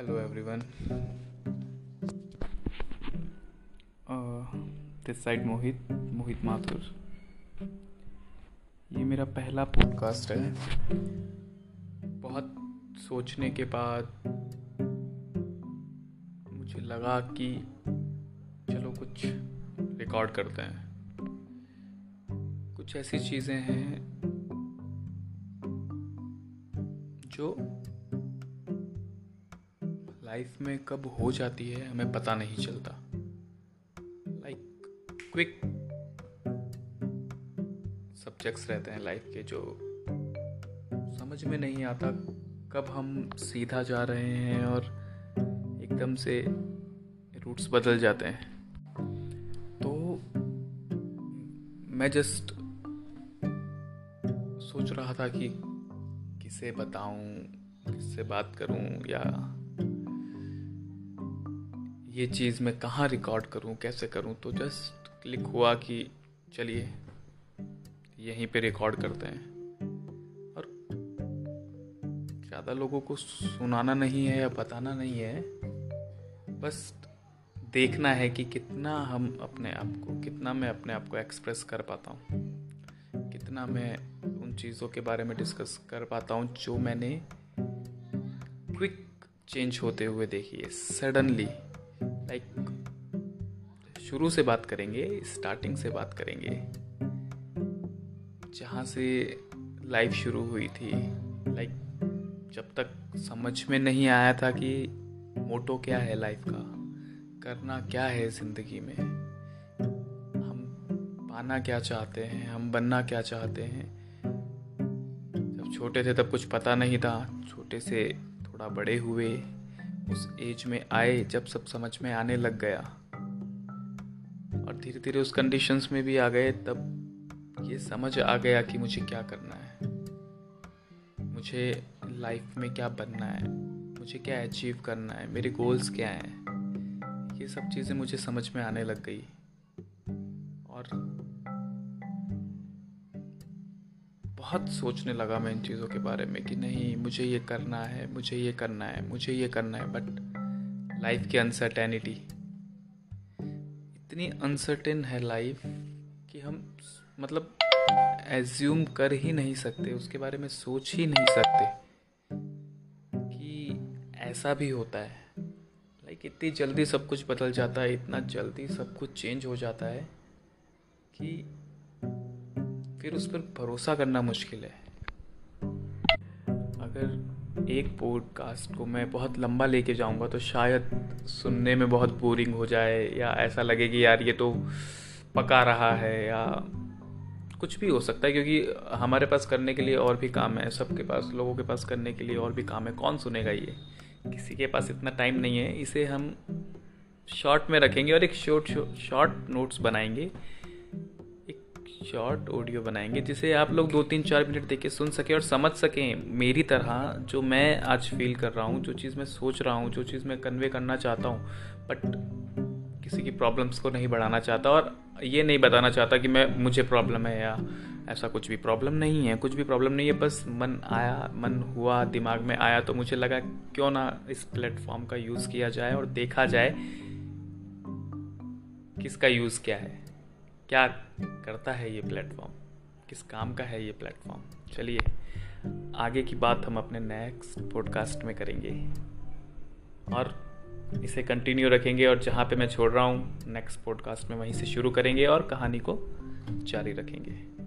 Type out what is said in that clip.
Everyone. Uh, this side मोहित मोहित माथुर ये मेरा पहला पॉडकास्ट है। बहुत सोचने के बाद मुझे लगा कि चलो कुछ रिकॉर्ड करते हैं। कुछ ऐसी चीज़ें हैं जो लाइफ में कब हो जाती है, हमें पता नहीं चलता। लाइक क्विक सब्जेक्ट्स रहते हैं लाइफ के जो समझ में नहीं आता कब हम सीधा जा रहे हैं और एकदम से रूट्स बदल जाते हैं। तो मैं जस्ट सोच रहा था कि किसे बताऊँ, किससे बात करूँ या ये चीज़ मैं कहाँ रिकॉर्ड करूँ, कैसे करूँ? तो जस्ट क्लिक हुआ कि चलिए, यहीं पे रिकॉर्ड करते हैं। और ज़्यादा लोगों को सुनाना नहीं है या बताना नहीं है, बस देखना है कि कितना हम अपने आप को, कितना मैं अपने आप को एक्सप्रेस कर पाता हूँ। कितना मैं उन चीज़ों के बारे में डिस्कस कर पाता हूँ जो मैंने क्विक चेंज होते हुए देखी है। सडनली लाइक शुरू से बात करेंगे स्टार्टिंग से बात करेंगे। जहाँ से लाइफ शुरू हुई थी लाइक जब तक समझ में नहीं आया था कि मोटो क्या है लाइफ का, करना क्या है ज़िंदगी में, हम पाना क्या चाहते हैं, हम बनना क्या चाहते हैं। जब छोटे थे तब कुछ पता नहीं था, छोटे से थोड़ा बड़े हुए उस एज में आए, जब सब समझ में आने लग गया। और धीरे धीरे उस कंडीशंस में भी आ गए, तब ये समझ आ गया कि मुझे क्या करना है। मुझे लाइफ में क्या बनना है? मुझे क्या अचीव करना है? मेरे गोल्स क्या हैं? ये सब चीज़ें मुझे समझ में आने लग गई। और बहुत सोचने लगा मैं इन चीज़ों के बारे में कि नहीं, मुझे ये करना है, मुझे ये करना है, मुझे ये करना है बट लाइफ की अनसर्टेनिटी इतनी अनसर्टेन है लाइफ कि हम मतलब एज्यूम कर ही नहीं सकते, उसके बारे में सोच ही नहीं सकते कि ऐसा भी होता है। लाइक इतनी जल्दी सब कुछ बदल जाता है, इतना जल्दी सब कुछ चेंज हो जाता है कि फिर उस पर भरोसा करना मुश्किल है। अगर एक पॉडकास्ट को मैं बहुत लंबा लेके जाऊँगा तो शायद सुनने में बहुत बोरिंग हो जाए, या ऐसा लगे कि यार ये तो पका रहा है, या कुछ भी हो सकता है, क्योंकि हमारे पास करने के लिए और भी काम है, सबके पास, लोगों के पास करने के लिए और भी काम है। कौन सुनेगा ये? किसी के पास इतना टाइम नहीं है। इसे हम शॉर्ट में रखेंगे और एक शॉर्ट शॉर्ट नोट्स बनाएँगे। शॉर्ट ऑडियो बनाएँगे, जिसे आप लोग दो तीन चार मिनट देख के सुन सकें और समझ सकें मेरी तरह जो मैं आज फील कर रहा हूँ, जो चीज़ मैं सोच रहा हूँ, जो चीज़ मैं कन्वे करना चाहता हूँ बट किसी की प्रॉब्लम्स को नहीं बढ़ाना चाहता और ये नहीं बताना चाहता कि मैं, मुझे प्रॉब्लम है या ऐसा कुछ भी प्रॉब्लम नहीं है, कुछ भी प्रॉब्लम नहीं है, बस मन आया, मन हुआ, दिमाग में आया तो मुझे लगा क्यों ना इस प्लेटफॉर्म का यूज़ किया जाए और देखा जाए किसका यूज़ क्या है। क्या करता है ये प्लेटफॉर्म? किस काम का है ये प्लेटफॉर्म? चलिए, आगे की बात हम अपने नेक्स्ट पॉडकास्ट में करेंगे। और इसे कंटिन्यू रखेंगे और जहाँ पे मैं छोड़ रहा हूँ नेक्स्ट पॉडकास्ट में वहीं से शुरू करेंगे और कहानी को जारी रखेंगे।